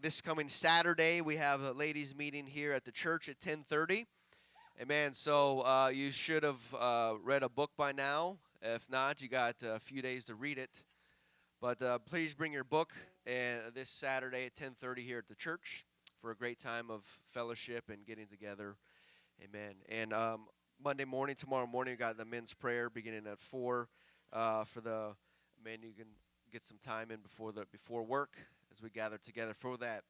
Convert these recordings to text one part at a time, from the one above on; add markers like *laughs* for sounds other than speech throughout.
this coming Saturday, we have a ladies' meeting here at the church at 10:30. Amen. So uh, you should have uh, read a book by now. If not, you got a few days to read it. But uh, please bring your book and this Saturday at 10:30 here at the church for a great time of fellowship and getting together. Amen. And um, Monday morning, tomorrow morning, we got the men's prayer beginning at four. Uh, for the men, you can get some time in before the before work as we gather together for that.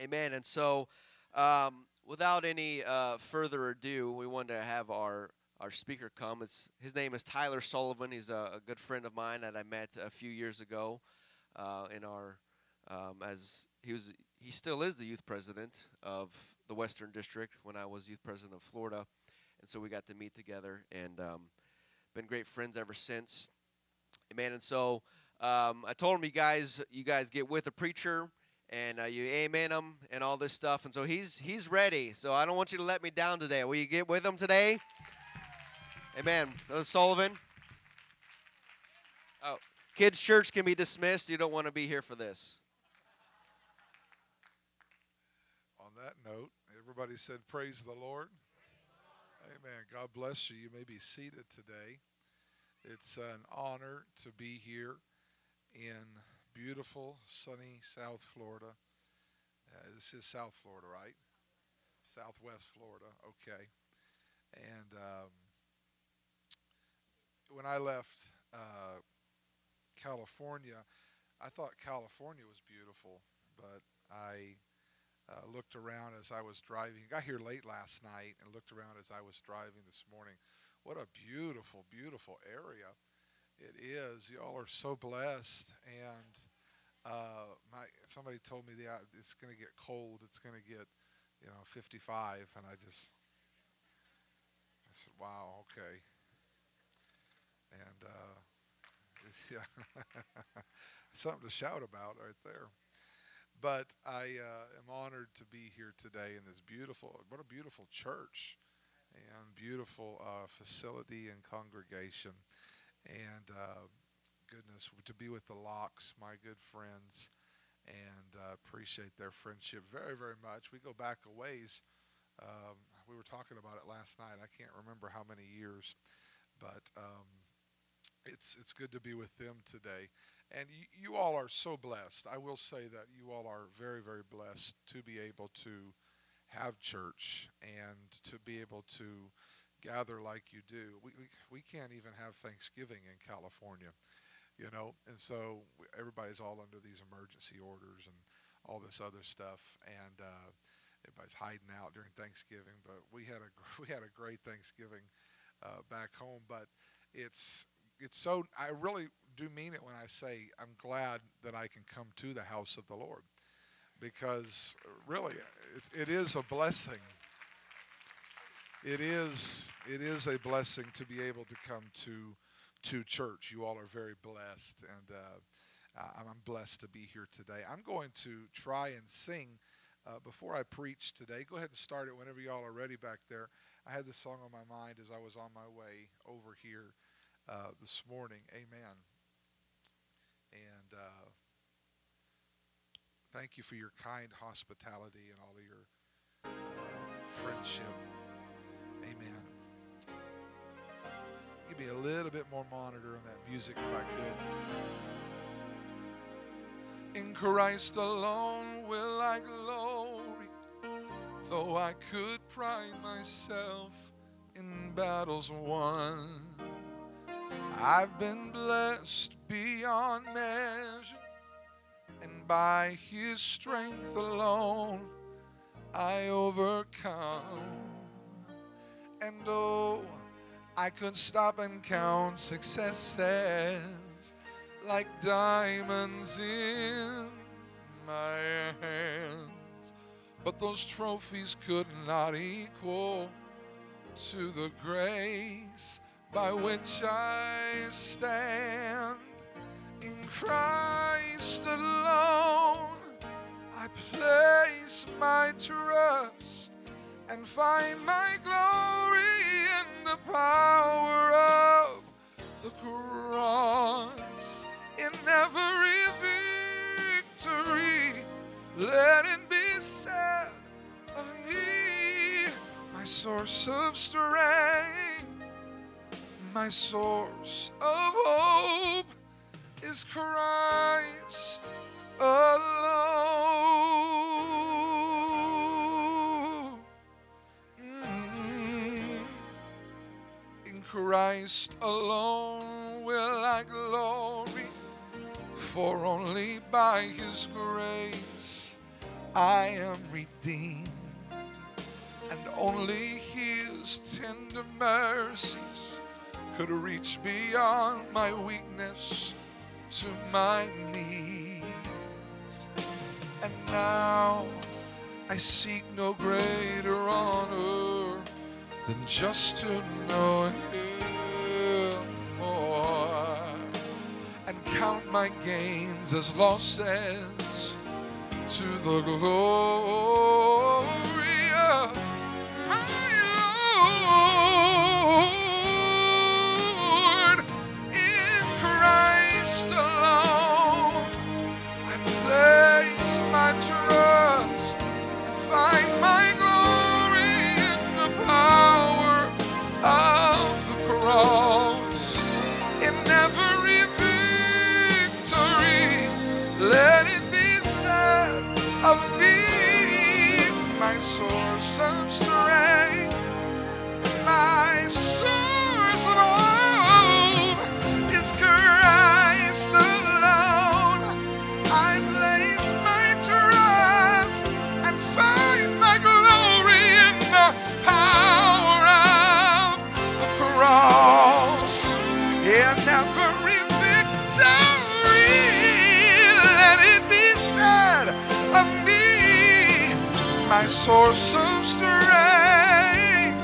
Amen. And so, um, without any uh, further ado, we wanted to have our our speaker come. It's, his name is Tyler Sullivan. He's a, a, good friend of mine that I met a few years ago uh, in our um, as he was he still is the youth president of the Western District when I was youth president of Florida, and so we got to meet together and um, been great friends ever since. Amen. And so um, I told him, you guys, you guys get with a preacher and uh, you amen him and all this stuff. And so he's he's ready. So I don't want you to let me down today. Will you get with him today? Amen. Brother Sullivan. Oh, kids' church can be dismissed. You don't want to be here for this. On that note, everybody said, Praise the Lord. Amen. God bless you. You may be seated today. It's an honor to be here in beautiful, sunny South Florida. Uh, this is South Florida, right? Southwest Florida. Okay. And um, when I left uh, California, I thought California was beautiful, but I uh, looked around as I was driving. Got here late last night and looked around as I was driving this morning. What a beautiful, beautiful area it is. Y'all are so blessed, and uh, my somebody told me that it's going to get cold. It's going to get, you know, 55, and I just, I said, wow, okay and uh, *laughs* yeah, *laughs* something to shout about right there. But I uh, am honored to be here today in this beautiful, what a beautiful church and beautiful uh, facility and congregation. And uh, goodness, to be with the Locks, my good friends, and uh, appreciate their friendship very, very much. We go back a ways. Um, we were talking about it last night. I can't remember how many years, but um, it's it's good to be with them today. And you, you all are so blessed. I will say that you all are very very blessed to be able to have church and to be able to gather like you do. We we, we can't even have Thanksgiving in California, you know. And so everybody's all under these emergency orders and all this other stuff and uh, everybody's hiding out during Thanksgiving, but we had a *laughs* we had a great Thanksgiving uh, back home. But it's it's so I really do mean it when I say I'm glad that I can come to the house of the Lord because really it, it is a blessing. It is it is a blessing to be able to come to to church. You all are very blessed, and uh, I'm blessed to be here today. I'm going to try and sing uh, before I preach today. Go ahead and start it whenever y'all are ready back there. I had this song on my mind as I was on my way over here uh, this morning. Amen. And uh, thank you for your kind hospitality and all of your uh, friendship. Amen. Give me a little bit more monitor on that music if I could. In Christ alone will I glory, though I could pride myself in battles won. I've been blessed beyond measure, and by His strength alone I overcome. And oh, I could stop and count successes like diamonds in my hands, but those trophies could not equal to the grace by which I stand in Christ alone. I place my trust and find my glory in the power of the cross. In every victory, let it be said of me, my source of strength, my source of hope is Christ alone. Christ alone will I glory, for only by His grace I am redeemed, and only His tender mercies could reach beyond my weakness to my needs. And now I seek no greater honor than just to know Him my gains as losses to the glory my source of strength,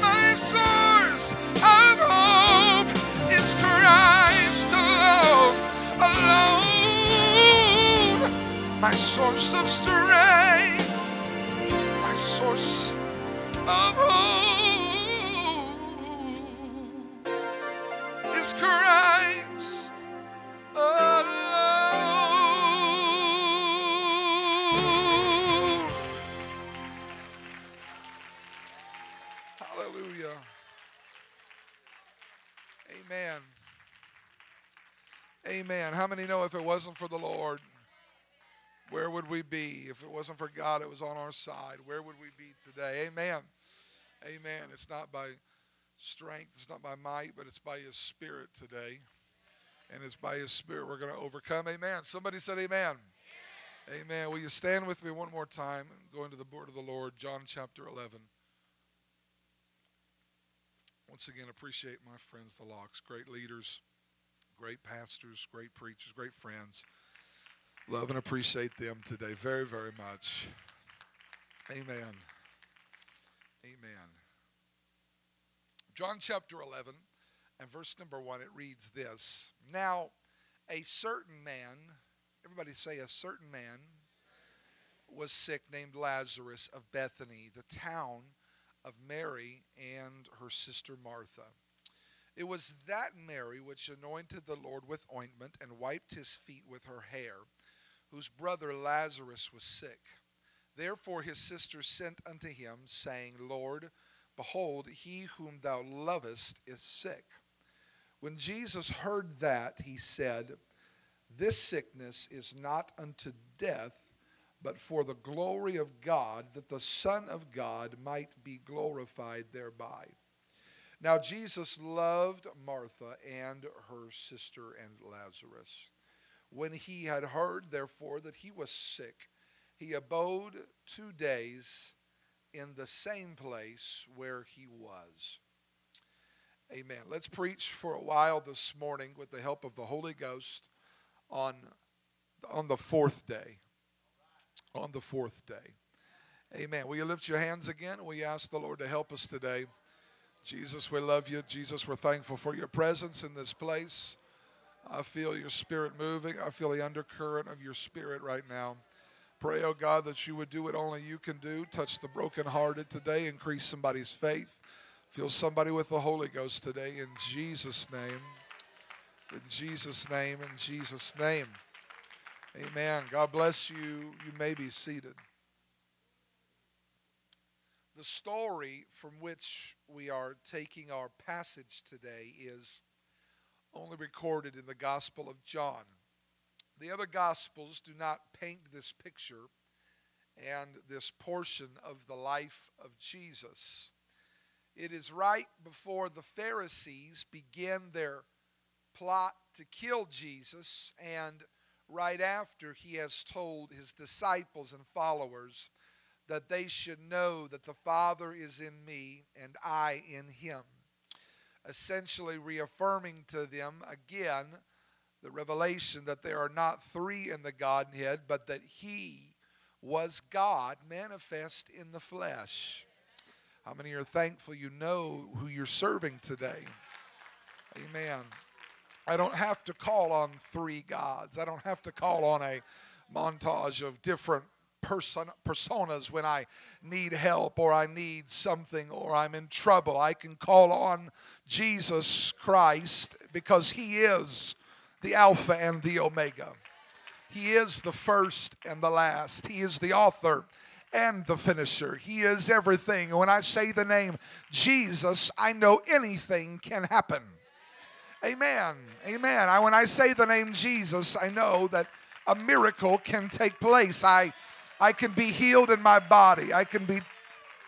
my source of hope is Christ alone, alone. My source of strength, my source of hope is Christ Amen. How many know if it wasn't for the Lord, where would we be? If it wasn't for God, it was on our side. Where would we be today? Amen. Amen. It's not by strength, it's not by might, but it's by His Spirit today. And it's by His Spirit we're going to overcome. Amen. Somebody said, Amen. Amen. Will you stand with me one more time? Going to the word of the Lord, John chapter 11. Once again, appreciate my friends, the Locks, great leaders, great pastors, great preachers, great friends. Love and appreciate them today very, very much. Amen. Amen. John chapter 11 and verse number 1, it reads this Now, a certain man, everybody say, a certain man was sick named Lazarus of Bethany, the town of Mary and her sister Martha. It was that Mary which anointed the Lord with ointment and wiped his feet with her hair, whose brother Lazarus was sick. Therefore his sister sent unto him, saying, Lord, behold, he whom thou lovest is sick. When Jesus heard that, he said, This sickness is not unto death, but for the glory of God, that the Son of God might be glorified thereby. Now Jesus loved Martha and her sister and Lazarus. When he had heard, therefore, that he was sick, he abode two days in the same place where he was. Amen. Let's preach for a while this morning with the help of the Holy Ghost on, on the fourth day. On the fourth day. Amen. Will you lift your hands again? You ask the Lord to help us today? Jesus, we love you. Jesus, we're thankful for your presence in this place. I feel your spirit moving. I feel the undercurrent of your spirit right now. Pray, oh God, that you would do what only you can do. Touch the brokenhearted today. Increase somebody's faith. Feel somebody with the Holy Ghost today in Jesus' name. In Jesus' name, in Jesus' name. Amen. God bless you. You may be seated. The story from which we are taking our passage today is only recorded in the Gospel of John. The other Gospels do not paint this picture and this portion of the life of Jesus. It is right before the Pharisees begin their plot to kill Jesus and right after he has told his disciples and followers that they should know that the Father is in me and I in him. Essentially, reaffirming to them again the revelation that there are not three in the Godhead, but that he was God manifest in the flesh. How many are thankful you know who you're serving today? Amen. I don't have to call on three gods. I don't have to call on a montage of different person, personas when I need help or I need something or I'm in trouble. I can call on Jesus Christ because He is the Alpha and the Omega. He is the first and the last. He is the author and the finisher. He is everything. When I say the name Jesus, I know anything can happen. Amen. Amen. I, when I say the name Jesus, I know that a miracle can take place. I, I can be healed in my body. I can be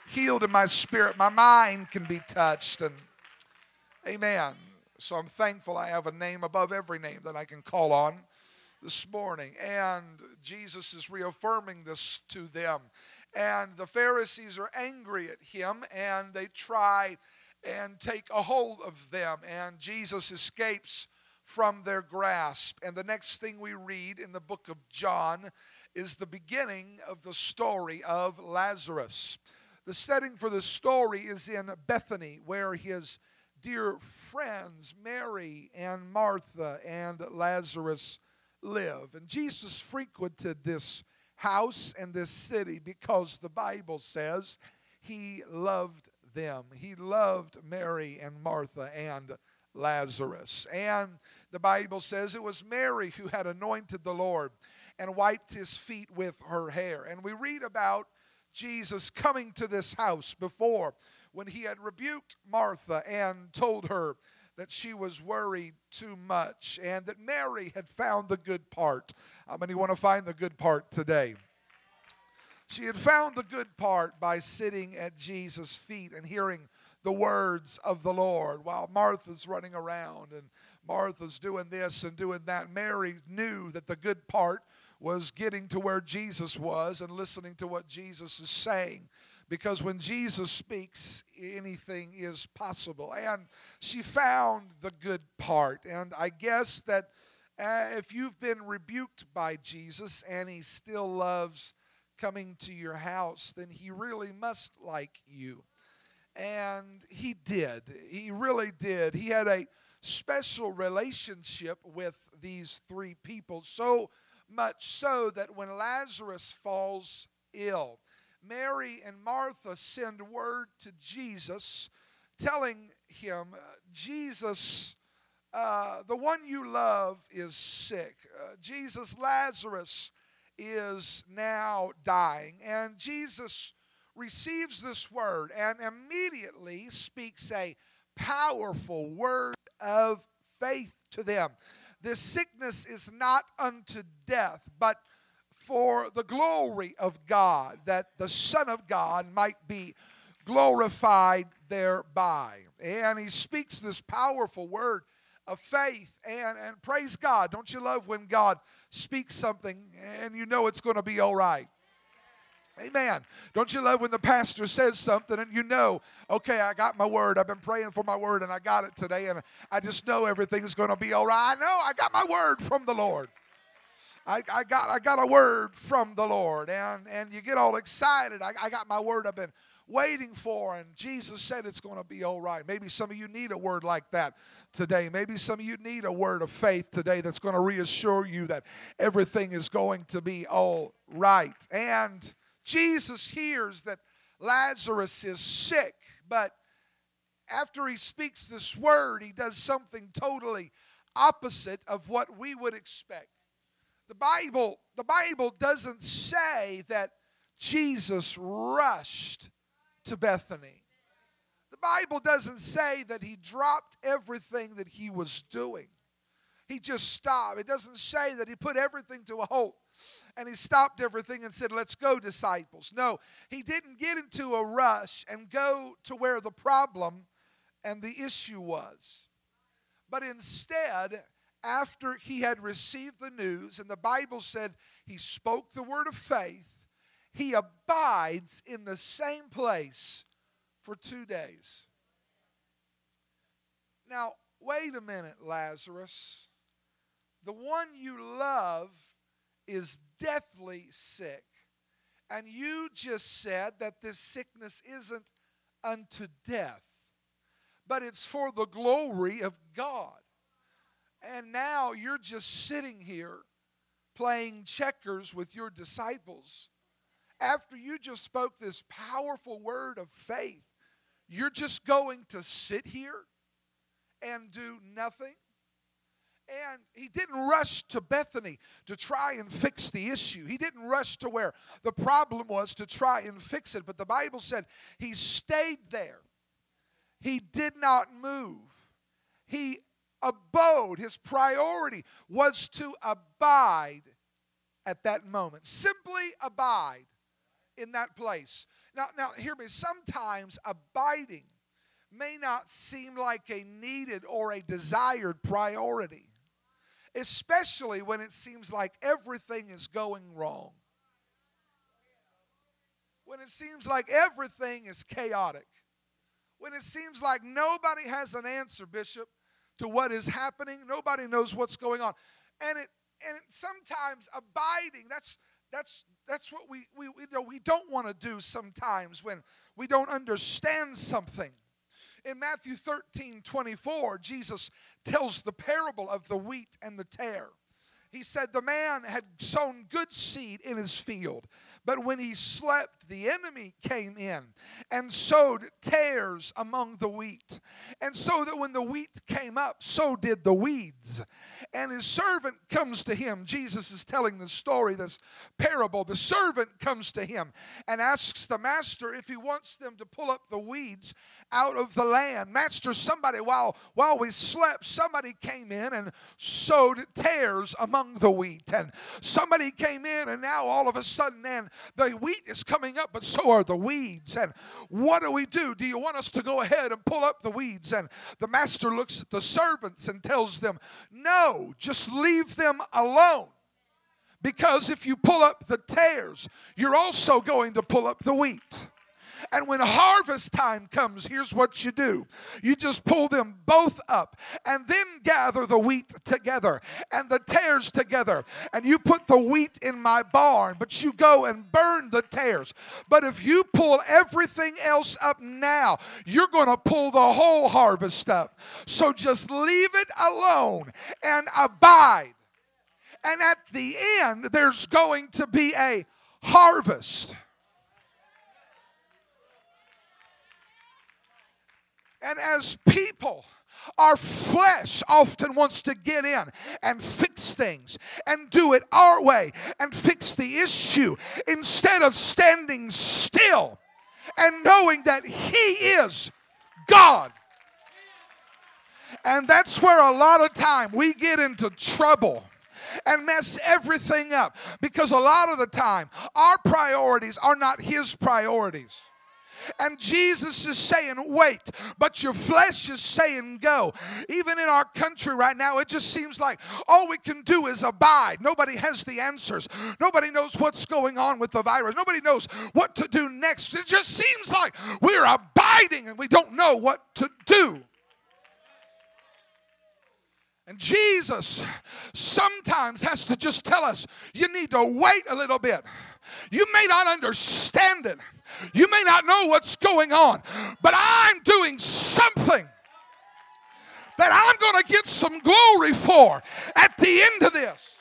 healed in my spirit. My mind can be touched. And amen. So I'm thankful I have a name above every name that I can call on this morning. And Jesus is reaffirming this to them. And the Pharisees are angry at him and they try and take a hold of them. And Jesus escapes from their grasp. And the next thing we read in the book of John is the beginning of the story of Lazarus. The setting for the story is in Bethany, where his dear friends, Mary and Martha and Lazarus, live. And Jesus frequented this house and this city because the Bible says he loved them. He loved Mary and Martha and Lazarus. And the Bible says it was Mary who had anointed the Lord and wiped his feet with her hair. And we read about Jesus coming to this house before when he had rebuked Martha and told her that she was worried too much and that Mary had found the good part. How many want to find the good part today? She had found the good part by sitting at Jesus' feet and hearing the words of the Lord while Martha's running around and Martha's doing this and doing that. Mary knew that the good part was getting to where Jesus was and listening to what Jesus is saying. Because when Jesus speaks, anything is possible. And she found the good part. And I guess that uh, if you've been rebuked by Jesus and he still loves coming to your house, then he really must like you. And he did. He really did. He had a special relationship with these three people, so much so that when Lazarus falls ill, Mary and Martha send word to Jesus telling him, Jesus, uh, the one you love is sick. Uh, Jesus, Lazarus is now dying. And Jesus receives this word and immediately speaks a powerful word of faith to them. This sickness is not unto death, but for the glory of God, that the Son of God might be glorified thereby. And he speaks this powerful word of faith and, and praise God. Don't you love when God speaks something and you know it's going to be all right. Amen. Don't you love when the pastor says something and you know, okay, I got my word. I've been praying for my word and I got it today and I just know everything's going to be all right. I know I got my word from the Lord. I, I, got, I got a word from the Lord and, and you get all excited. I, I got my word. I've been waiting for, and Jesus said it's going to be all right. Maybe some of you need a word like that today. Maybe some of you need a word of faith today that's going to reassure you that everything is going to be all right. And Jesus hears that Lazarus is sick, but after he speaks this word, he does something totally opposite of what we would expect. The Bible, the Bible doesn't say that Jesus rushed to Bethany. The Bible doesn't say that he dropped everything that he was doing. He just stopped. It doesn't say that he put everything to a halt and he stopped everything and said, Let's go, disciples. No, he didn't get into a rush and go to where the problem and the issue was. But instead, after he had received the news, and the Bible said he spoke the word of faith, he abides in the same place for two days. Now, wait a minute, Lazarus. The one you love is deathly sick. And you just said that this sickness isn't unto death, but it's for the glory of God. And now you're just sitting here playing checkers with your disciples. After you just spoke this powerful word of faith, you're just going to sit here and do nothing? And he didn't rush to Bethany to try and fix the issue. He didn't rush to where the problem was to try and fix it. But the Bible said he stayed there. He did not move. He abode. His priority was to abide at that moment. Simply abide in that place. Now, now hear me. Sometimes abiding may not seem like a needed or a desired priority especially when it seems like everything is going wrong. When it seems like everything is chaotic. When it seems like nobody has an answer, Bishop, to what is happening. Nobody knows what's going on. And it and sometimes abiding, that's that's that's what we we, we, know, we don't want to do sometimes when we don't understand something. In Matthew 13, 24, Jesus tells the parable of the wheat and the tare. He said the man had sown good seed in his field, but when he slept, the enemy came in and sowed tares among the wheat. And so that when the wheat came up, so did the weeds. And his servant comes to him. Jesus is telling the story, this parable. The servant comes to him and asks the master if he wants them to pull up the weeds out of the land. Master, somebody, while, while we slept, somebody came in and sowed tares among the wheat. And somebody came in, and now all of a sudden, then the wheat is coming up, but so are the weeds. And what do we do? Do you want us to go ahead and pull up the weeds? And the master looks at the servants and tells them, No, just leave them alone. Because if you pull up the tares, you're also going to pull up the wheat. And when harvest time comes, here's what you do you just pull them both up and then gather the wheat together and the tares together. And you put the wheat in my barn, but you go and burn the tares. But if you pull everything else up now, you're going to pull the whole harvest up. So just leave it alone and abide. And at the end, there's going to be a harvest. And as people, our flesh often wants to get in and fix things and do it our way and fix the issue instead of standing still and knowing that He is God. And that's where a lot of time we get into trouble and mess everything up because a lot of the time our priorities are not His priorities. And Jesus is saying, wait, but your flesh is saying, go. Even in our country right now, it just seems like all we can do is abide. Nobody has the answers. Nobody knows what's going on with the virus. Nobody knows what to do next. It just seems like we're abiding and we don't know what to do. And Jesus sometimes has to just tell us, you need to wait a little bit. You may not understand it, you may not know what's going on, but I'm doing something that I'm going to get some glory for at the end of this.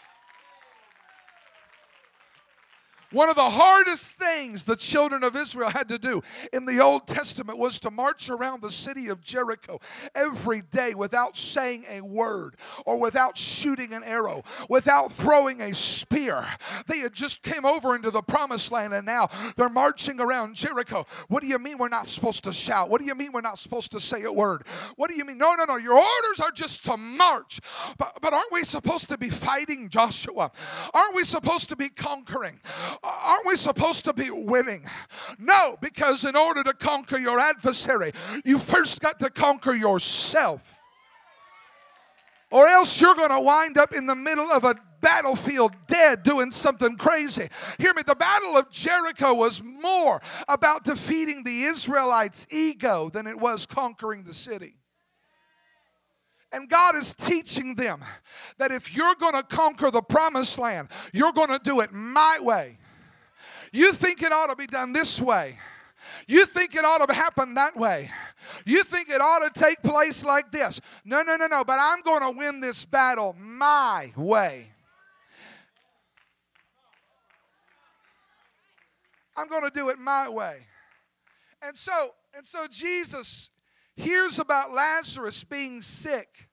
One of the hardest things the children of Israel had to do in the Old Testament was to march around the city of Jericho every day without saying a word or without shooting an arrow, without throwing a spear. They had just came over into the promised land and now they're marching around Jericho. What do you mean we're not supposed to shout? What do you mean we're not supposed to say a word? What do you mean? No, no, no. Your orders are just to march. But, but aren't we supposed to be fighting Joshua? Aren't we supposed to be conquering? Aren't we supposed to be winning? No, because in order to conquer your adversary, you first got to conquer yourself. Or else you're going to wind up in the middle of a battlefield dead doing something crazy. Hear me, the Battle of Jericho was more about defeating the Israelites' ego than it was conquering the city. And God is teaching them that if you're going to conquer the promised land, you're going to do it my way. You think it ought to be done this way. You think it ought to happen that way. You think it ought to take place like this. No, no, no, no. But I'm going to win this battle my way. I'm going to do it my way. And so, and so Jesus hears about Lazarus being sick,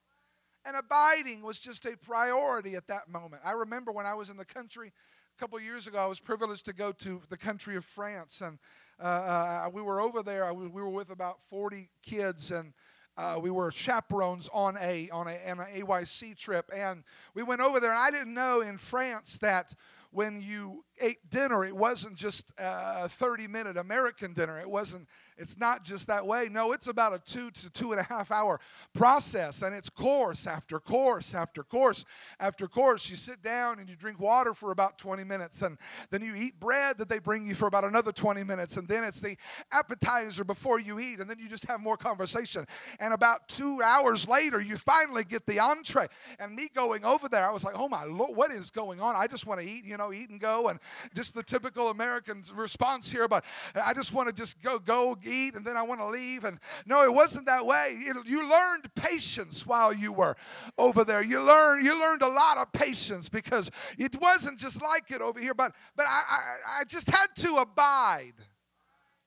and abiding was just a priority at that moment. I remember when I was in the country a couple years ago, I was privileged to go to the country of France, and uh, uh, we were over there. we were with about 40 kids, and uh, we were chaperones on a on a an AYC trip, and we went over there. And I didn't know in France that when you ate dinner, it wasn't just a 30 minute American dinner. It wasn't it's not just that way. No, it's about a two to two and a half hour process, and it's course after course after course after course. You sit down and you drink water for about 20 minutes, and then you eat bread that they bring you for about another 20 minutes, and then it's the appetizer before you eat, and then you just have more conversation. And about two hours later, you finally get the entree. And me going over there, I was like, oh my Lord, what is going on? I just want to eat, you know, eat and go, and just the typical American response here, but I just want to just go, go, eat and then I want to leave. And no, it wasn't that way. It, you learned patience while you were over there. You learned you learned a lot of patience because it wasn't just like it over here. But but I, I, I just had to abide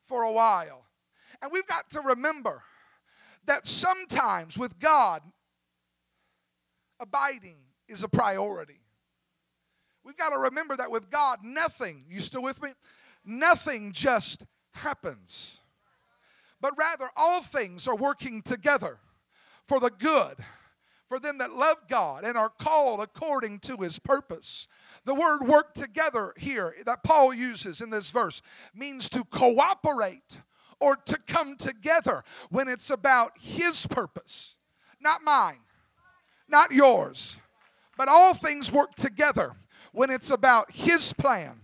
for a while. And we've got to remember that sometimes with God, abiding is a priority. We've got to remember that with God, nothing, you still with me? Nothing just happens but rather all things are working together for the good for them that love God and are called according to his purpose. The word work together here that Paul uses in this verse means to cooperate or to come together when it's about his purpose, not mine, not yours. But all things work together when it's about his plan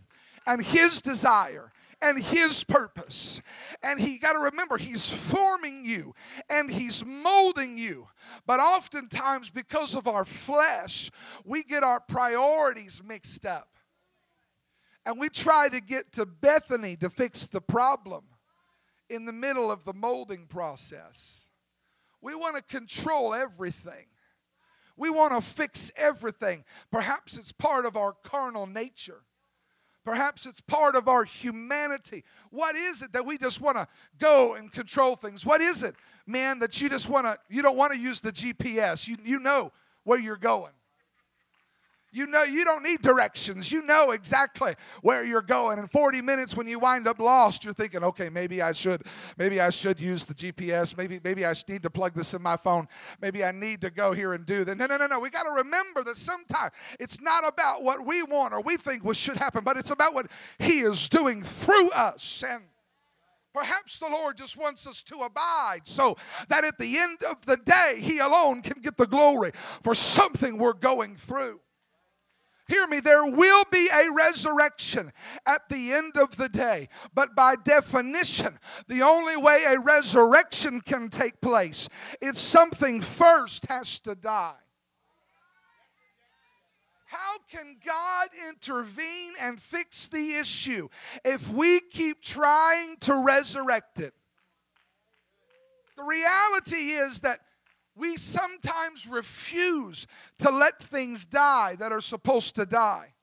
and his desire and his purpose. And he got to remember, he's forming you and he's molding you. But oftentimes, because of our flesh, we get our priorities mixed up. And we try to get to Bethany to fix the problem in the middle of the molding process. We want to control everything. We want to fix everything. Perhaps it's part of our carnal nature. Perhaps it's part of our humanity. What is it that we just want to go and control things? What is it, man, that you just want to, you don't want to use the GPS? You, you know where you're going. You know, you don't need directions. You know exactly where you're going. In 40 minutes, when you wind up lost, you're thinking, okay, maybe I should, maybe I should use the GPS. Maybe, maybe I need to plug this in my phone. Maybe I need to go here and do that. No, no, no, no. We got to remember that sometimes it's not about what we want or we think what should happen, but it's about what He is doing through us. And Perhaps the Lord just wants us to abide so that at the end of the day, He alone can get the glory for something we're going through. Hear me, there will be a resurrection at the end of the day. But by definition, the only way a resurrection can take place is something first has to die. How can God intervene and fix the issue if we keep trying to resurrect it? The reality is that we sometimes refuse to let things die that are supposed to die.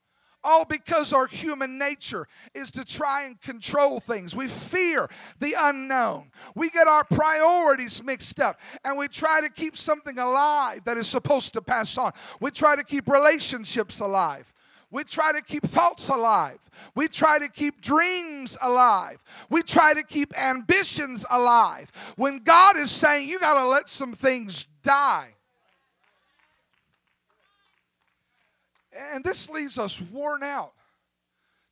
All because our human nature is to try and control things. We fear the unknown. We get our priorities mixed up and we try to keep something alive that is supposed to pass on. We try to keep relationships alive. We try to keep thoughts alive. We try to keep dreams alive. We try to keep ambitions alive. When God is saying you got to let some things die. And this leaves us worn out,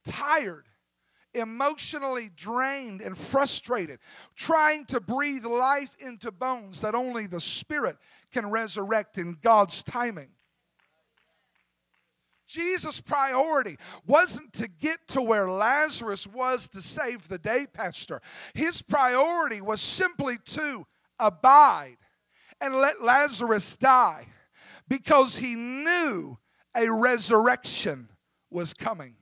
tired, emotionally drained, and frustrated, trying to breathe life into bones that only the Spirit can resurrect in God's timing. Jesus' priority wasn't to get to where Lazarus was to save the day, Pastor. His priority was simply to abide and let Lazarus die because he knew a resurrection was coming.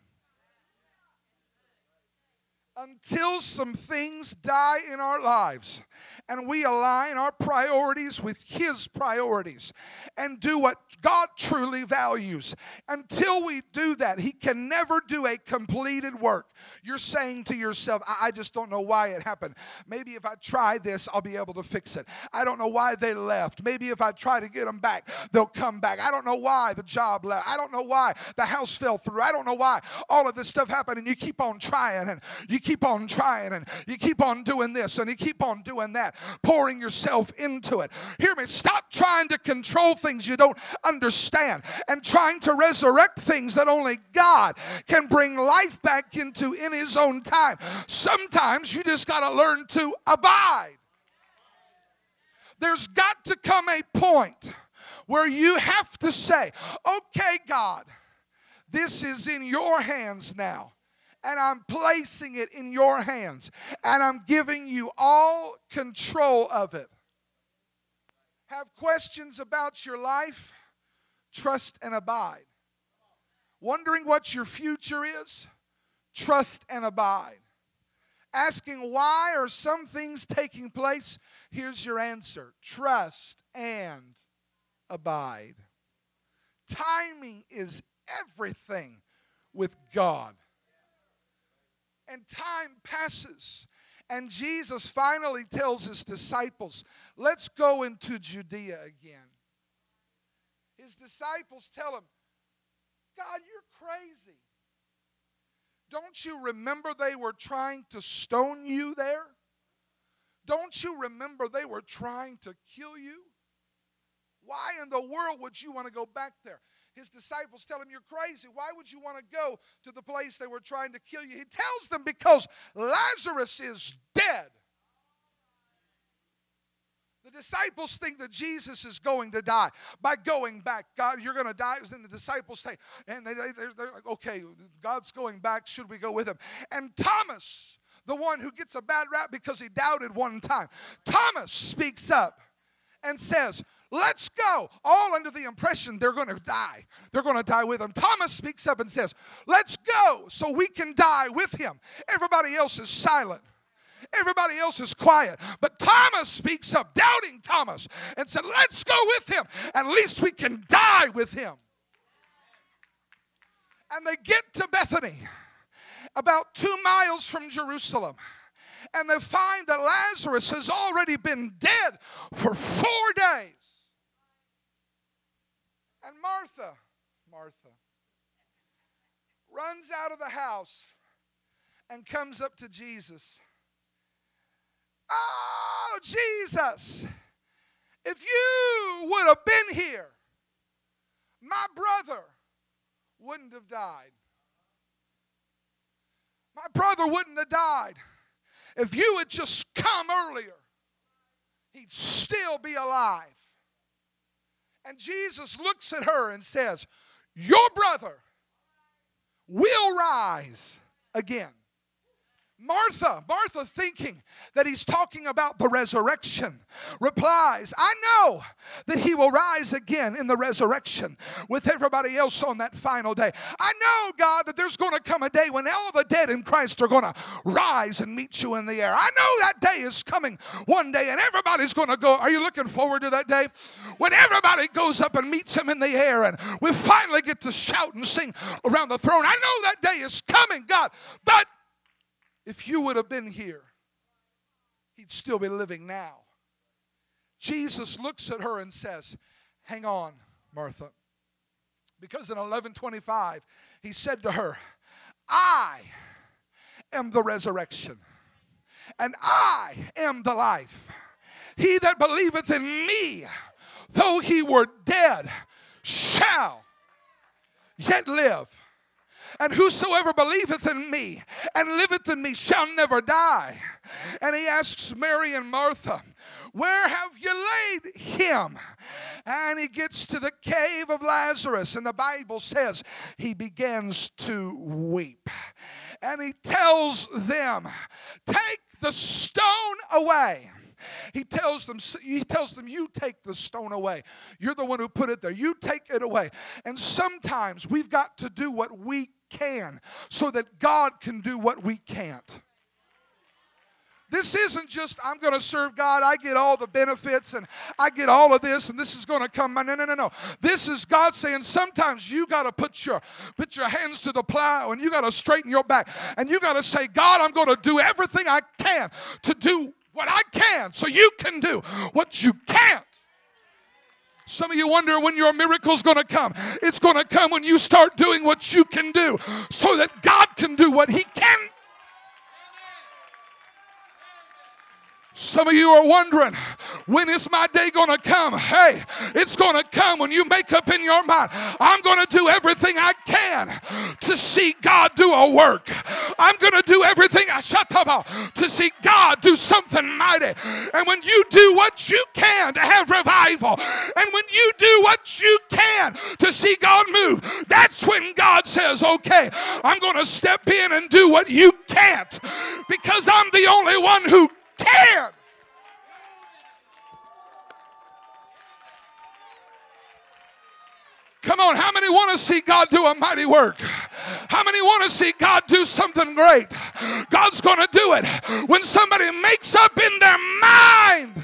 Until some things die in our lives and we align our priorities with His priorities and do what God truly values. Until we do that, He can never do a completed work. You're saying to yourself, I, just don't know why it happened. Maybe if I try this, I'll be able to fix it. I don't know why they left. Maybe if I try to get them back, they'll come back. I don't know why the job left. I don't know why the house fell through. I don't know why all of this stuff happened. And you keep on trying and you keep on trying and you keep on doing this and you keep on doing that pouring yourself into it. Hear me, stop trying to control things you don't understand and trying to resurrect things that only God can bring life back into in His own time. Sometimes you just got to learn to abide. There's got to come a point where you have to say, okay, God, this is in your hands now and I'm placing it in your hands, and I'm giving you all control of it. Have questions about your life? Trust and abide. Wondering what your future is? Trust and abide. Asking why are some things taking place? Here's your answer trust and abide. Timing is everything with God and time passes. And Jesus finally tells his disciples, Let's go into Judea again. His disciples tell him, God, you're crazy. Don't you remember they were trying to stone you there? Don't you remember they were trying to kill you? Why in the world would you want to go back there? His disciples tell him, You're crazy. Why would you want to go to the place they were trying to kill you? He tells them, Because Lazarus is dead. The disciples think that Jesus is going to die by going back. God, you're going to die. And the disciples say, and they, they, they're like, okay, God's going back. Should we go with him? And Thomas, the one who gets a bad rap because he doubted one time, Thomas speaks up and says, Let's go. All under the impression they're going to die. They're going to die with him. Thomas speaks up and says, Let's go so we can die with him. Everybody else is silent. Everybody else is quiet. But Thomas speaks up, doubting Thomas, and said, Let's go with him. At least we can die with him. And they get to Bethany, about two miles from Jerusalem and they find that Lazarus has already been dead for four days. And Martha, Martha, runs out of the house and comes up to Jesus. Oh, Jesus, if you would have been here, my brother wouldn't have died. My brother wouldn't have died. If you had just come earlier, he'd still be alive. And Jesus looks at her and says, Your brother will rise again. Martha, Martha thinking that he's talking about the resurrection, replies, I know that he will rise again in the resurrection with everybody else on that final day. I know, God, that there's going to come a day when all the dead in Christ are going to rise and meet you in the air. I know that day is coming one day and everybody's going to go. Are you looking forward to that day? When everybody goes up and meets him in the air and we finally get to shout and sing around the throne. I know that day is coming, God, but if you would have been here, he'd still be living now. Jesus looks at her and says, Hang on, Martha. Because in 1125, he said to her, I am the resurrection, and I am the life. He that believeth in me, though he were dead, shall yet live. And whosoever believeth in me and liveth in me shall never die. And he asks Mary and Martha, Where have you laid him? And he gets to the cave of Lazarus, and the Bible says he begins to weep. And he tells them, Take the stone away. He tells them, he tells them, you take the stone away. You're the one who put it there. You take it away. And sometimes we've got to do what we can so that God can do what we can't. This isn't just, I'm going to serve God, I get all the benefits and I get all of this and this is going to come. No, no, no, no. This is God saying sometimes you got to put your, put your hands to the plow and you got to straighten your back and you got to say, God, I'm going to do everything I can to do what I can so you can do what you can't. Some of you wonder when your miracle's going to come. It's going to come when you start doing what you can do so that God can do what He can Some of you are wondering, when is my day going to come? Hey, it's going to come when you make up in your mind, I'm going to do everything I can to see God do a work. I'm going to do everything I shut up ah, to see God do something mighty. And when you do what you can to have revival, and when you do what you can to see God move, that's when God says, okay, I'm going to step in and do what you can't because I'm the only one who can. Come on, how many want to see God do a mighty work? How many want to see God do something great? God's going to do it when somebody makes up in their mind.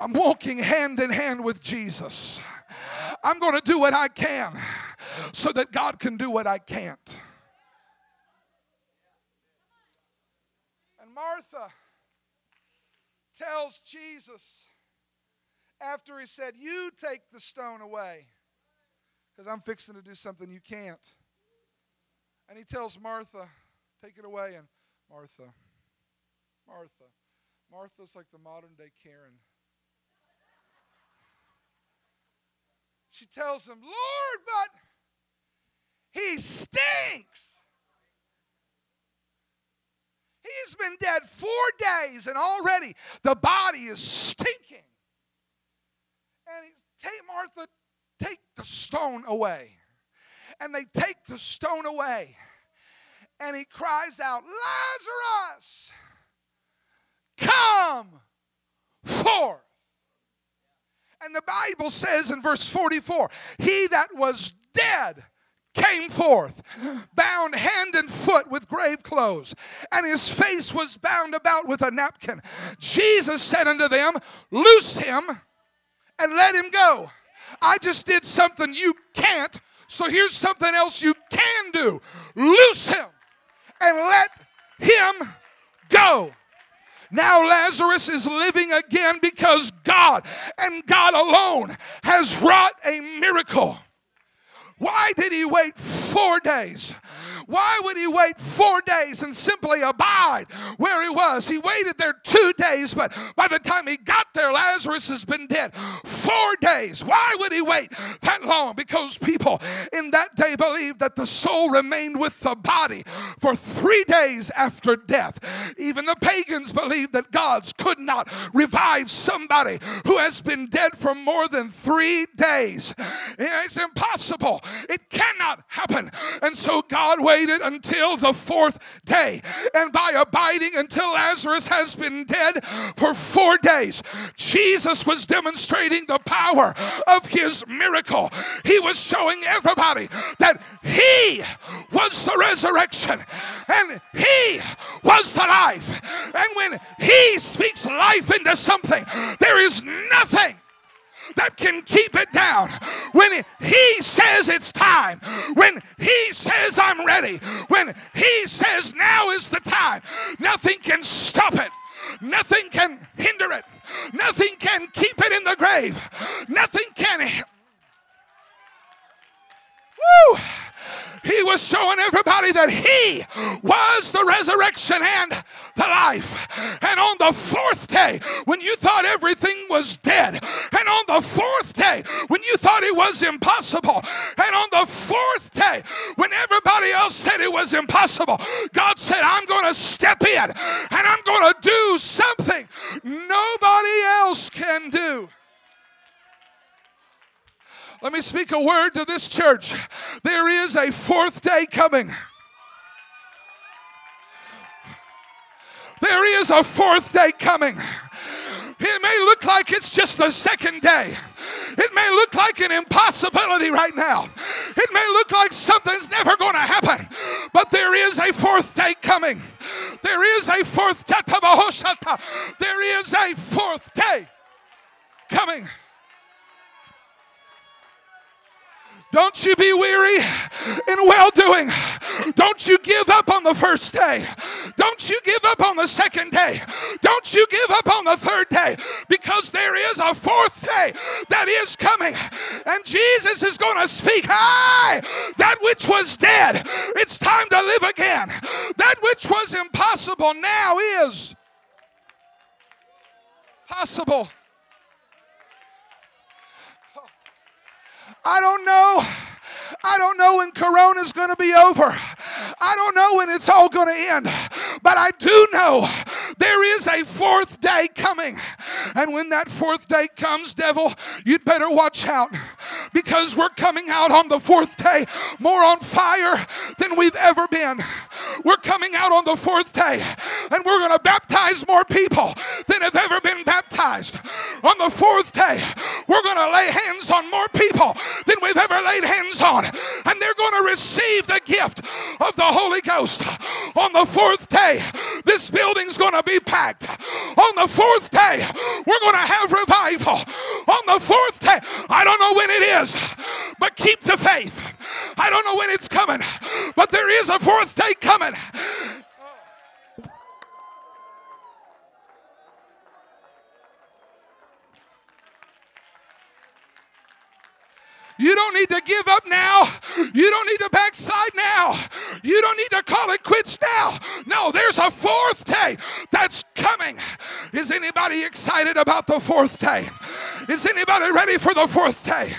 I'm walking hand in hand with Jesus. I'm going to do what I can so that God can do what I can't. And Martha tells Jesus after he said, You take the stone away because I'm fixing to do something you can't. And he tells Martha, Take it away. And Martha, Martha, Martha's like the modern day Karen. She tells him, Lord, but he stinks. He's been dead four days and already the body is stinking. And he, take Martha, take the stone away. And they take the stone away. And he cries out, Lazarus, come forth. And the Bible says in verse 44 He that was dead came forth, bound hand and foot with grave clothes, and his face was bound about with a napkin. Jesus said unto them, Loose him and let him go. I just did something you can't, so here's something else you can do. Loose him and let him go. Now Lazarus is living again because God and God alone has wrought a miracle. Why did he wait four days? Why would he wait four days and simply abide where he was? He waited there two days, but by the time he got there, Lazarus has been dead four days. Why would he wait that long? Because people in that day believed that the soul remained with the body for three days after death. Even the pagans believed that gods could not revive somebody who has been dead for more than three days. It's impossible. It cannot happen. And so God waited until the fourth day. And by abiding until Lazarus has been dead for four days, Jesus was demonstrating the power of his miracle. He was showing everybody that he was the resurrection and he was the life. And when he speaks life into something, there is nothing that can keep it down. When He says it's time, when He says I'm ready, when He says now is the time, nothing can stop it. Nothing can hinder it. Nothing can keep it in the grave. Nothing can. Woo! He was showing everybody that He was the resurrection and the life. And on the fourth day, when you thought everything was dead, and on the fourth day, when you thought it was impossible, and on the fourth day, when everybody else said it was impossible, God said, I'm going to step in and I'm going to do something nobody else can do. Let me speak a word to this church. There is a fourth day coming. There is a fourth day coming. It may look like it's just the second day. It may look like an impossibility right now. It may look like something's never going to happen. But there is a fourth day coming. There is a fourth day. There is a fourth day coming. Don't you be weary in well doing. Don't you give up on the first day. Don't you give up on the second day. Don't you give up on the third day because there is a fourth day that is coming. And Jesus is going to speak, Hi, that which was dead, it's time to live again. That which was impossible now is possible. I don't know. I don't know when Corona's going to be over. I don't know when it's all going to end. But I do know there is a fourth day coming. And when that fourth day comes, devil, you'd better watch out because we're coming out on the fourth day more on fire than we've ever been. We're coming out on the fourth day and we're going to baptize more people than have ever been baptized. On the fourth day, we're going to lay hands on more people than we've ever laid hands on. And they're going to receive the gift of the Holy Ghost. On the fourth day, this building's going to be packed. On the fourth day, we're going to have revival. On the fourth day, I don't know when it is, but keep the faith. I don't know when it's coming, but there is a fourth day coming. You don't need to give up now. You don't need to backslide now. You don't need to call it quits now. No, there's a fourth day that's coming. Is anybody excited about the fourth day? Is anybody ready for the fourth day?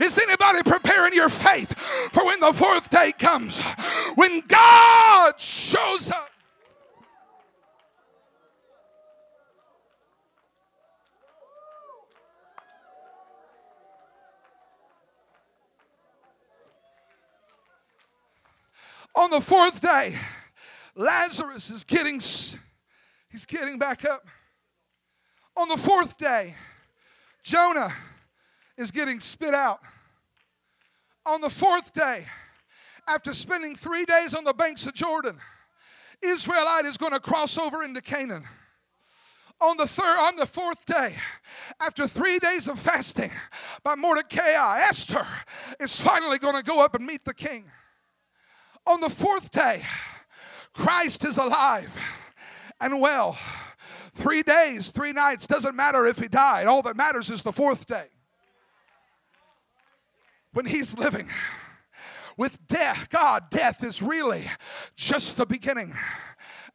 Is anybody preparing your faith for when the fourth day comes? When God shows up. On the fourth day, Lazarus is getting he's getting back up. On the fourth day, Jonah is getting spit out. On the fourth day, after spending three days on the banks of Jordan, Israelite is going to cross over into Canaan. On the third, on the fourth day, after three days of fasting by Mordecai, Esther is finally going to go up and meet the king. On the fourth day, Christ is alive and well. Three days, three nights, doesn't matter if he died. All that matters is the fourth day. When he's living, with death. God, death is really just the beginning.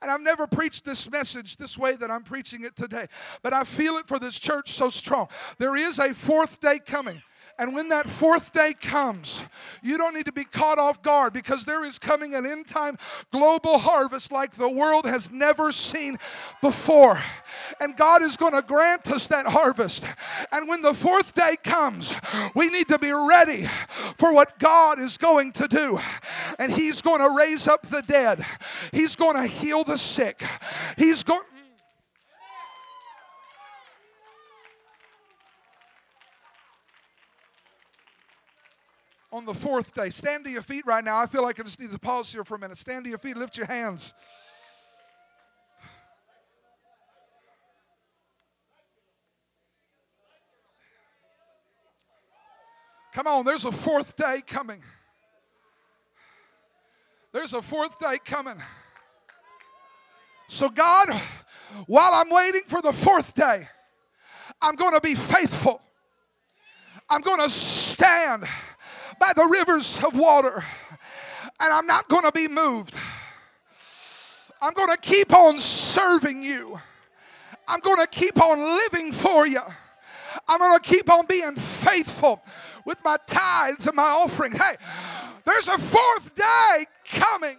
And I've never preached this message this way that I'm preaching it today, but I feel it for this church so strong. There is a fourth day coming. And when that fourth day comes, you don't need to be caught off guard because there is coming an end time global harvest like the world has never seen before. And God is going to grant us that harvest. And when the fourth day comes, we need to be ready for what God is going to do. And He's going to raise up the dead, He's going to heal the sick, He's going on the fourth day. Stand to your feet right now. I feel like I just need to pause here for a minute. Stand to your feet, lift your hands. Come on, there's a fourth day coming. There's a fourth day coming. So, God, while I'm waiting for the fourth day, I'm going to be faithful. I'm going to stand by the rivers of water, and I'm not going to be moved. I'm going to keep on serving you. I'm going to keep on living for you. I'm going to keep on being faithful with my tithes and my offering. Hey, there's a fourth day coming.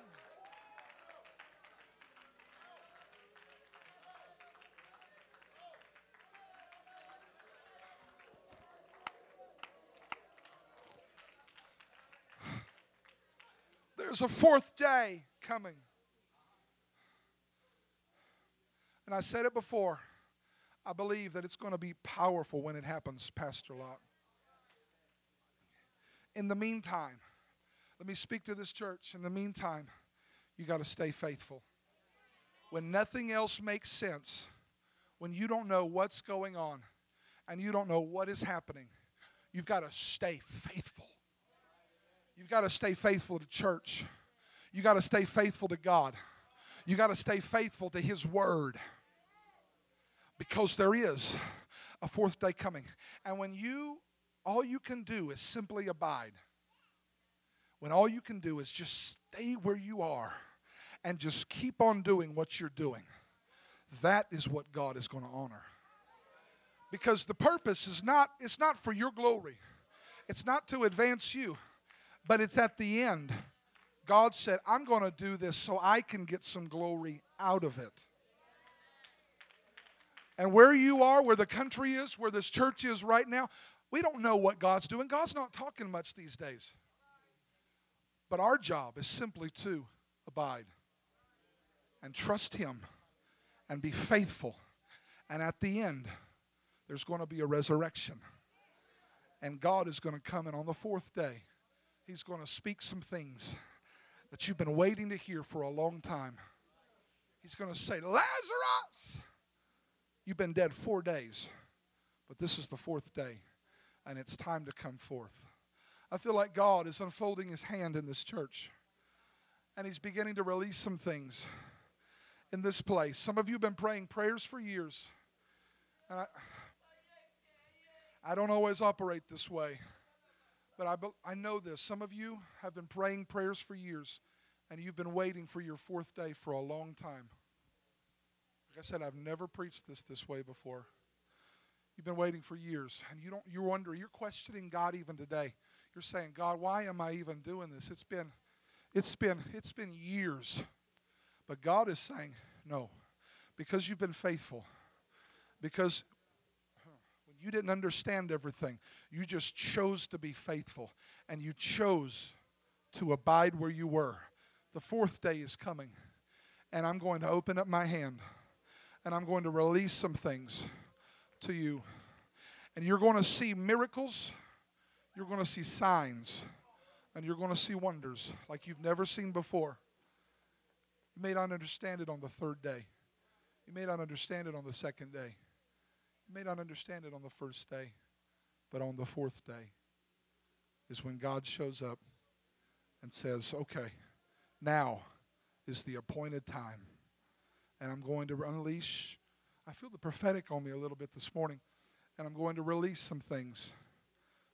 There's a fourth day coming. And I said it before. I believe that it's going to be powerful when it happens, Pastor Locke. In the meantime, let me speak to this church. In the meantime, you got to stay faithful. When nothing else makes sense, when you don't know what's going on and you don't know what is happening, you've got to stay faithful. You've got to stay faithful to church. You've got to stay faithful to God. You've got to stay faithful to His Word. Because there is a fourth day coming. And when you, all you can do is simply abide, when all you can do is just stay where you are and just keep on doing what you're doing, that is what God is going to honor. Because the purpose is not, it's not for your glory. It's not to advance you but it's at the end. God said, I'm going to do this so I can get some glory out of it. And where you are, where the country is, where this church is right now, we don't know what God's doing. God's not talking much these days. But our job is simply to abide and trust Him and be faithful. And at the end, there's going to be a resurrection. And God is going to come in on the fourth day He's going to speak some things that you've been waiting to hear for a long time. He's going to say, Lazarus, you've been dead four days, but this is the fourth day, and it's time to come forth. I feel like God is unfolding his hand in this church, and he's beginning to release some things in this place. Some of you have been praying prayers for years. I, I don't always operate this way. But I, I know this. Some of you have been praying prayers for years, and you've been waiting for your fourth day for a long time. Like I said, I've never preached this this way before. You've been waiting for years, and you don't. You're wondering. You're questioning God even today. You're saying, God, why am I even doing this? It's been, it's been, it's been years. But God is saying, no, because you've been faithful, because you didn't understand everything. You just chose to be faithful and you chose to abide where you were. The fourth day is coming, and I'm going to open up my hand and I'm going to release some things to you. And you're going to see miracles, you're going to see signs, and you're going to see wonders like you've never seen before. You may not understand it on the third day, you may not understand it on the second day. May not understand it on the first day, but on the fourth day is when God shows up and says, Okay, now is the appointed time. And I'm going to unleash, I feel the prophetic on me a little bit this morning, and I'm going to release some things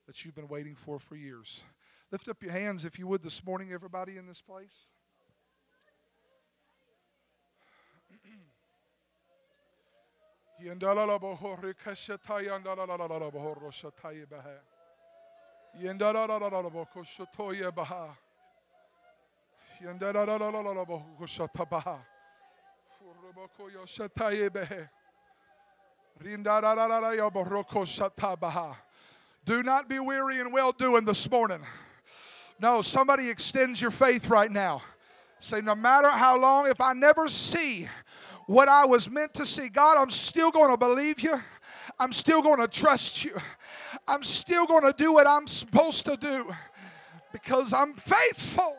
that you've been waiting for for years. Lift up your hands if you would this morning, everybody in this place. Do not be weary in well doing this morning. No, somebody extends your faith right now. Say, no matter how long, if I never see what I was meant to see, God, I'm still going to believe you. I'm still going to trust you. I'm still going to do what I'm supposed to do because I'm faithful.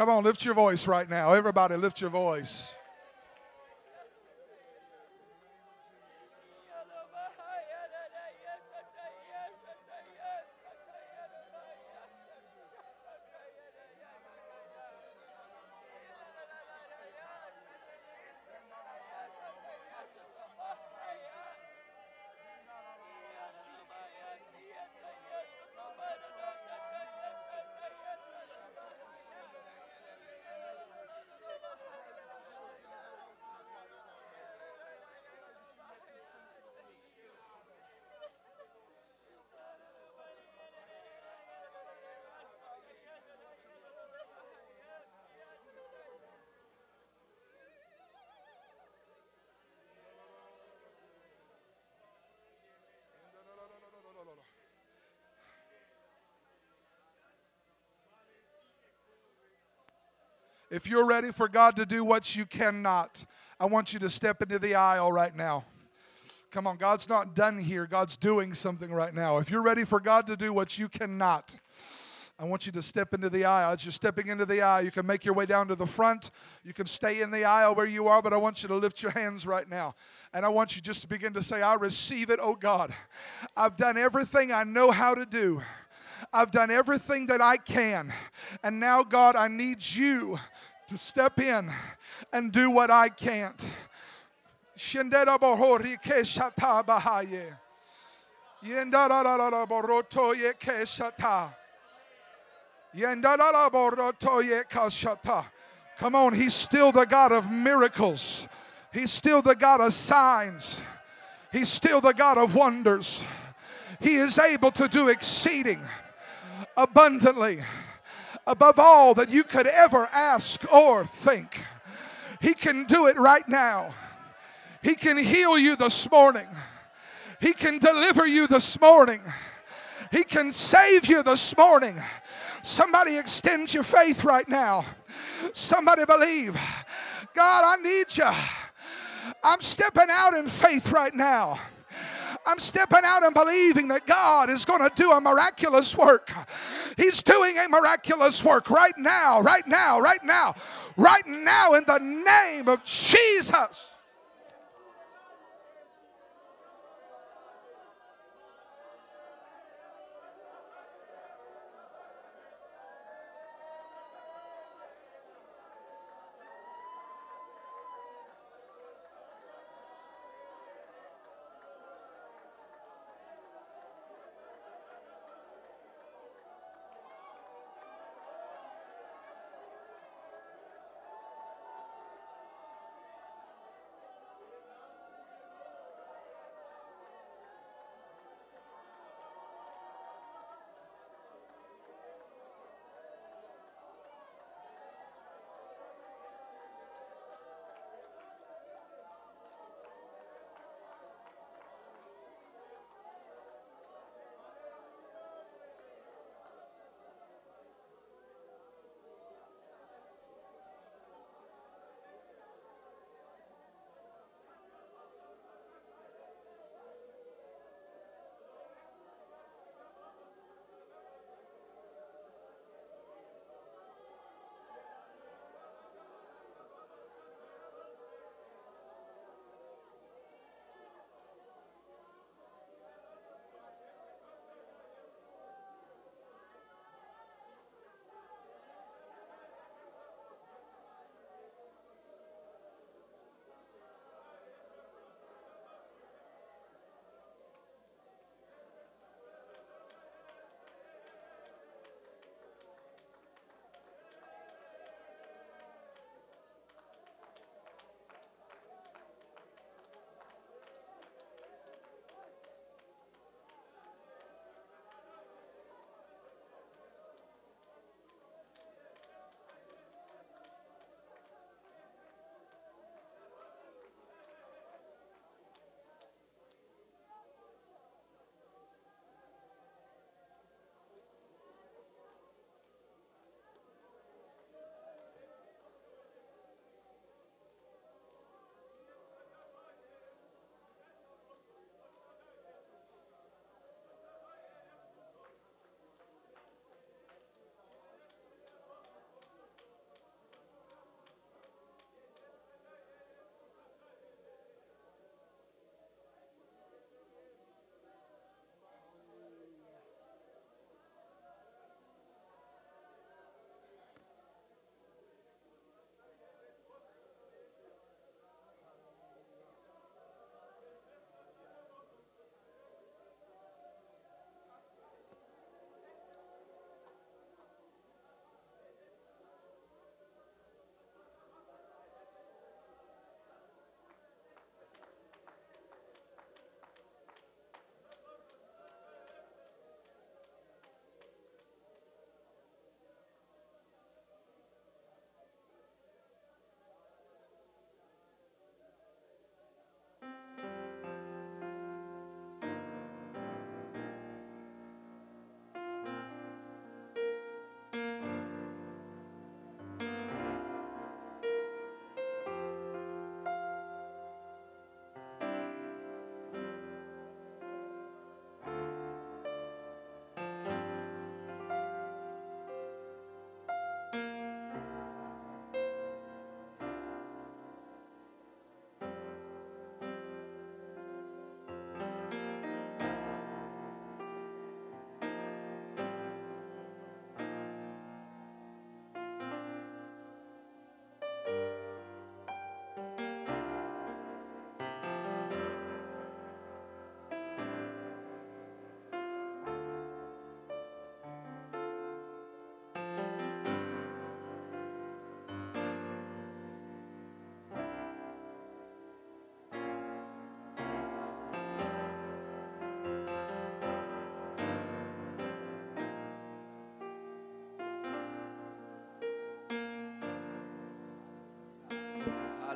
Come on, lift your voice right now. Everybody, lift your voice. If you're ready for God to do what you cannot, I want you to step into the aisle right now. Come on, God's not done here. God's doing something right now. If you're ready for God to do what you cannot, I want you to step into the aisle. As you're stepping into the aisle, you can make your way down to the front. You can stay in the aisle where you are, but I want you to lift your hands right now. And I want you just to begin to say, I receive it, oh God. I've done everything I know how to do. I've done everything that I can. And now, God, I need you to step in and do what I can't. Come on, he's still the God of miracles. He's still the God of signs. He's still the God of wonders. He is able to do exceeding abundantly above all that you could ever ask or think. He can do it right now. He can heal you this morning. He can deliver you this morning. He can save you this morning. Somebody extend your faith right now. Somebody believe. God, I need you. I'm stepping out in faith right now. I'm stepping out and believing that God is going to do a miraculous work. He's doing a miraculous work right now, right now, right now, right now in the name of Jesus.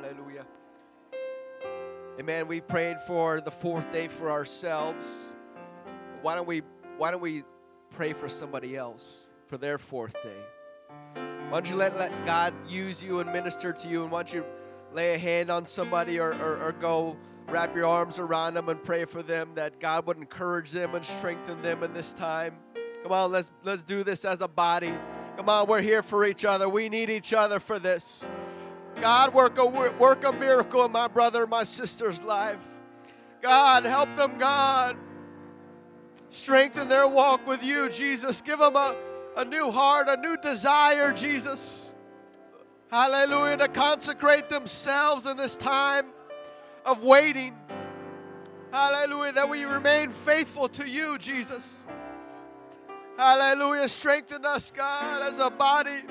Hallelujah. Amen. We prayed for the fourth day for ourselves. Why don't we why don't we pray for somebody else for their fourth day? Why don't you let, let God use you and minister to you? And why don't you lay a hand on somebody or, or, or go wrap your arms around them and pray for them that God would encourage them and strengthen them in this time? Come on, let's let's do this as a body. Come on, we're here for each other. We need each other for this. God, work a work a miracle in my brother, my sister's life. God, help them, God. Strengthen their walk with you, Jesus. Give them a, a new heart, a new desire, Jesus. Hallelujah. To consecrate themselves in this time of waiting. Hallelujah. That we remain faithful to you, Jesus. Hallelujah. Strengthen us, God, as a body.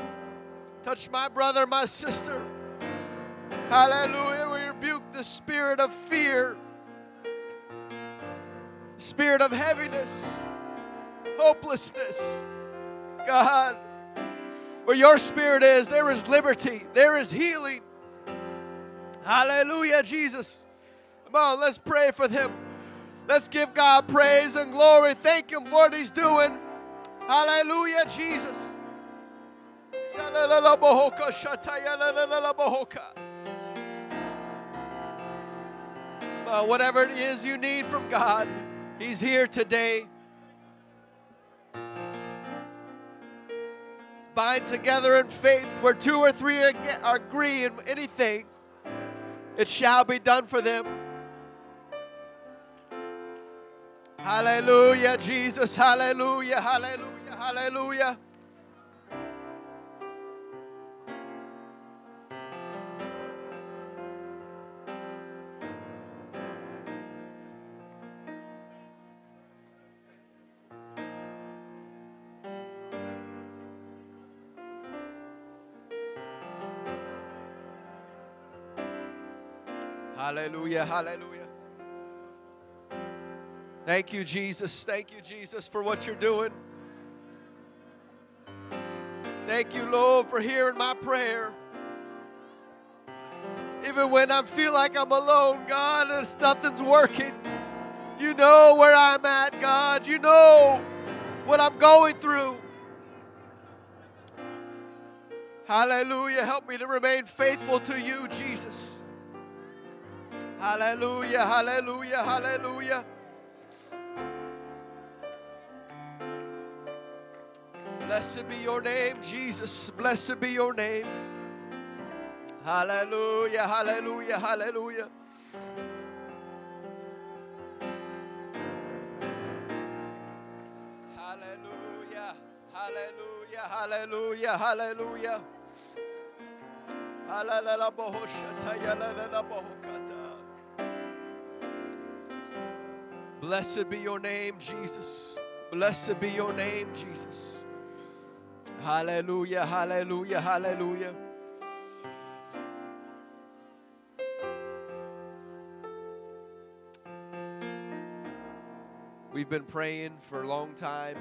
Touch my brother, my sister. Hallelujah. We rebuke the spirit of fear, spirit of heaviness, hopelessness. God, where your spirit is, there is liberty, there is healing. Hallelujah, Jesus. Come on, let's pray for them. Let's give God praise and glory. Thank Him for what He's doing. Hallelujah, Jesus. Uh, whatever it is you need from God, He's here today. Let's bind together in faith where two or three agree in anything, it shall be done for them. Hallelujah, Jesus. Hallelujah, hallelujah, hallelujah. Hallelujah, hallelujah. Thank you, Jesus. Thank you, Jesus, for what you're doing. Thank you, Lord, for hearing my prayer. Even when I feel like I'm alone, God, and nothing's working, you know where I'm at, God. You know what I'm going through. Hallelujah. Help me to remain faithful to you, Jesus. Hallelujah, hallelujah, hallelujah. Blessed be your name, Jesus. Blessed be your name. Hallelujah, hallelujah, hallelujah. Hallelujah, hallelujah, hallelujah, hallelujah. Blessed be your name, Jesus. Blessed be your name, Jesus. Hallelujah, hallelujah, hallelujah. We've been praying for a long time.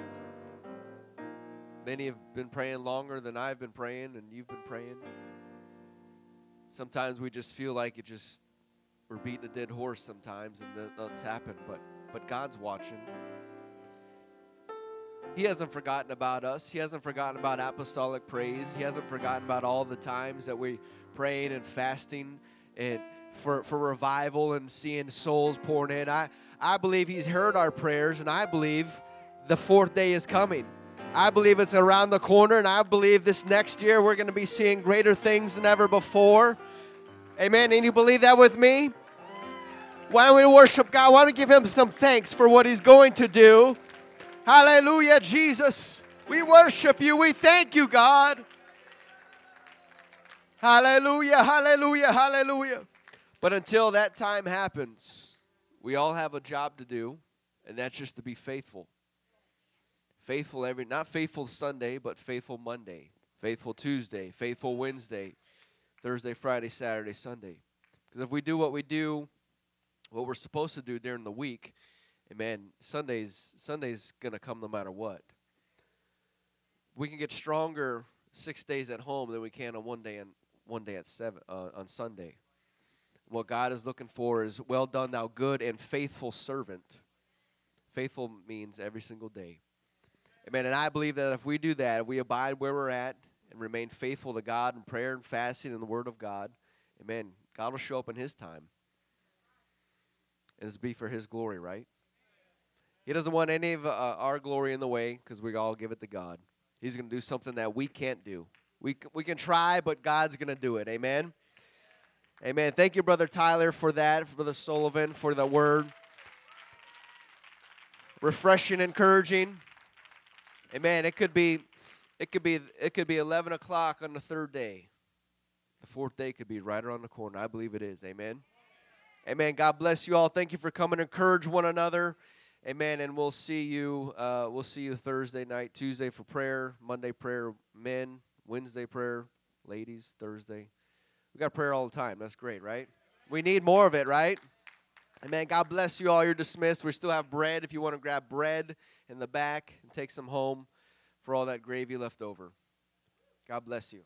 Many have been praying longer than I've been praying, and you've been praying. Sometimes we just feel like it just we're beating a dead horse sometimes, and nothing's happened. But but God's watching. He hasn't forgotten about us. He hasn't forgotten about apostolic praise. He hasn't forgotten about all the times that we praying and fasting and for, for revival and seeing souls pouring in. I, I believe He's heard our prayers, and I believe the fourth day is coming. I believe it's around the corner, and I believe this next year we're going to be seeing greater things than ever before. Amen. And you believe that with me? Why don't we worship God? Why don't we give Him some thanks for what He's going to do? Hallelujah, Jesus. We worship you. We thank you, God. Hallelujah, hallelujah, hallelujah. But until that time happens, we all have a job to do, and that's just to be faithful. Faithful every, not faithful Sunday, but faithful Monday, faithful Tuesday, faithful Wednesday, Thursday, Friday, Saturday, Sunday. Because if we do what we do, what we're supposed to do during the week, and man, Sunday's Sunday's gonna come no matter what. We can get stronger six days at home than we can on one day and one day at seven uh, on Sunday. what God is looking for is well done, thou good and faithful servant. Faithful means every single day. Amen. And I believe that if we do that, if we abide where we're at and remain faithful to God in prayer and fasting and the Word of God, amen, God will show up in His time. And it's be for His glory, right? He doesn't want any of uh, our glory in the way because we all give it to God. He's going to do something that we can't do. We, we can try, but God's going to do it. Amen. Amen. Thank you, Brother Tyler, for that, for Brother Sullivan, for the word. Refreshing, encouraging. Amen. It could be, it could be, it could be 11 o'clock on the third day. The fourth day could be right around the corner. I believe it is. Amen. Amen. God bless you all. Thank you for coming. Encourage one another. Amen. And we'll see you. Uh, we'll see you Thursday night, Tuesday for prayer, Monday prayer, men, Wednesday prayer, ladies, Thursday. We got prayer all the time. That's great, right? We need more of it, right? Amen. God bless you all. You're dismissed. We still have bread if you want to grab bread in the back and take some home for all that gravy left over. God bless you.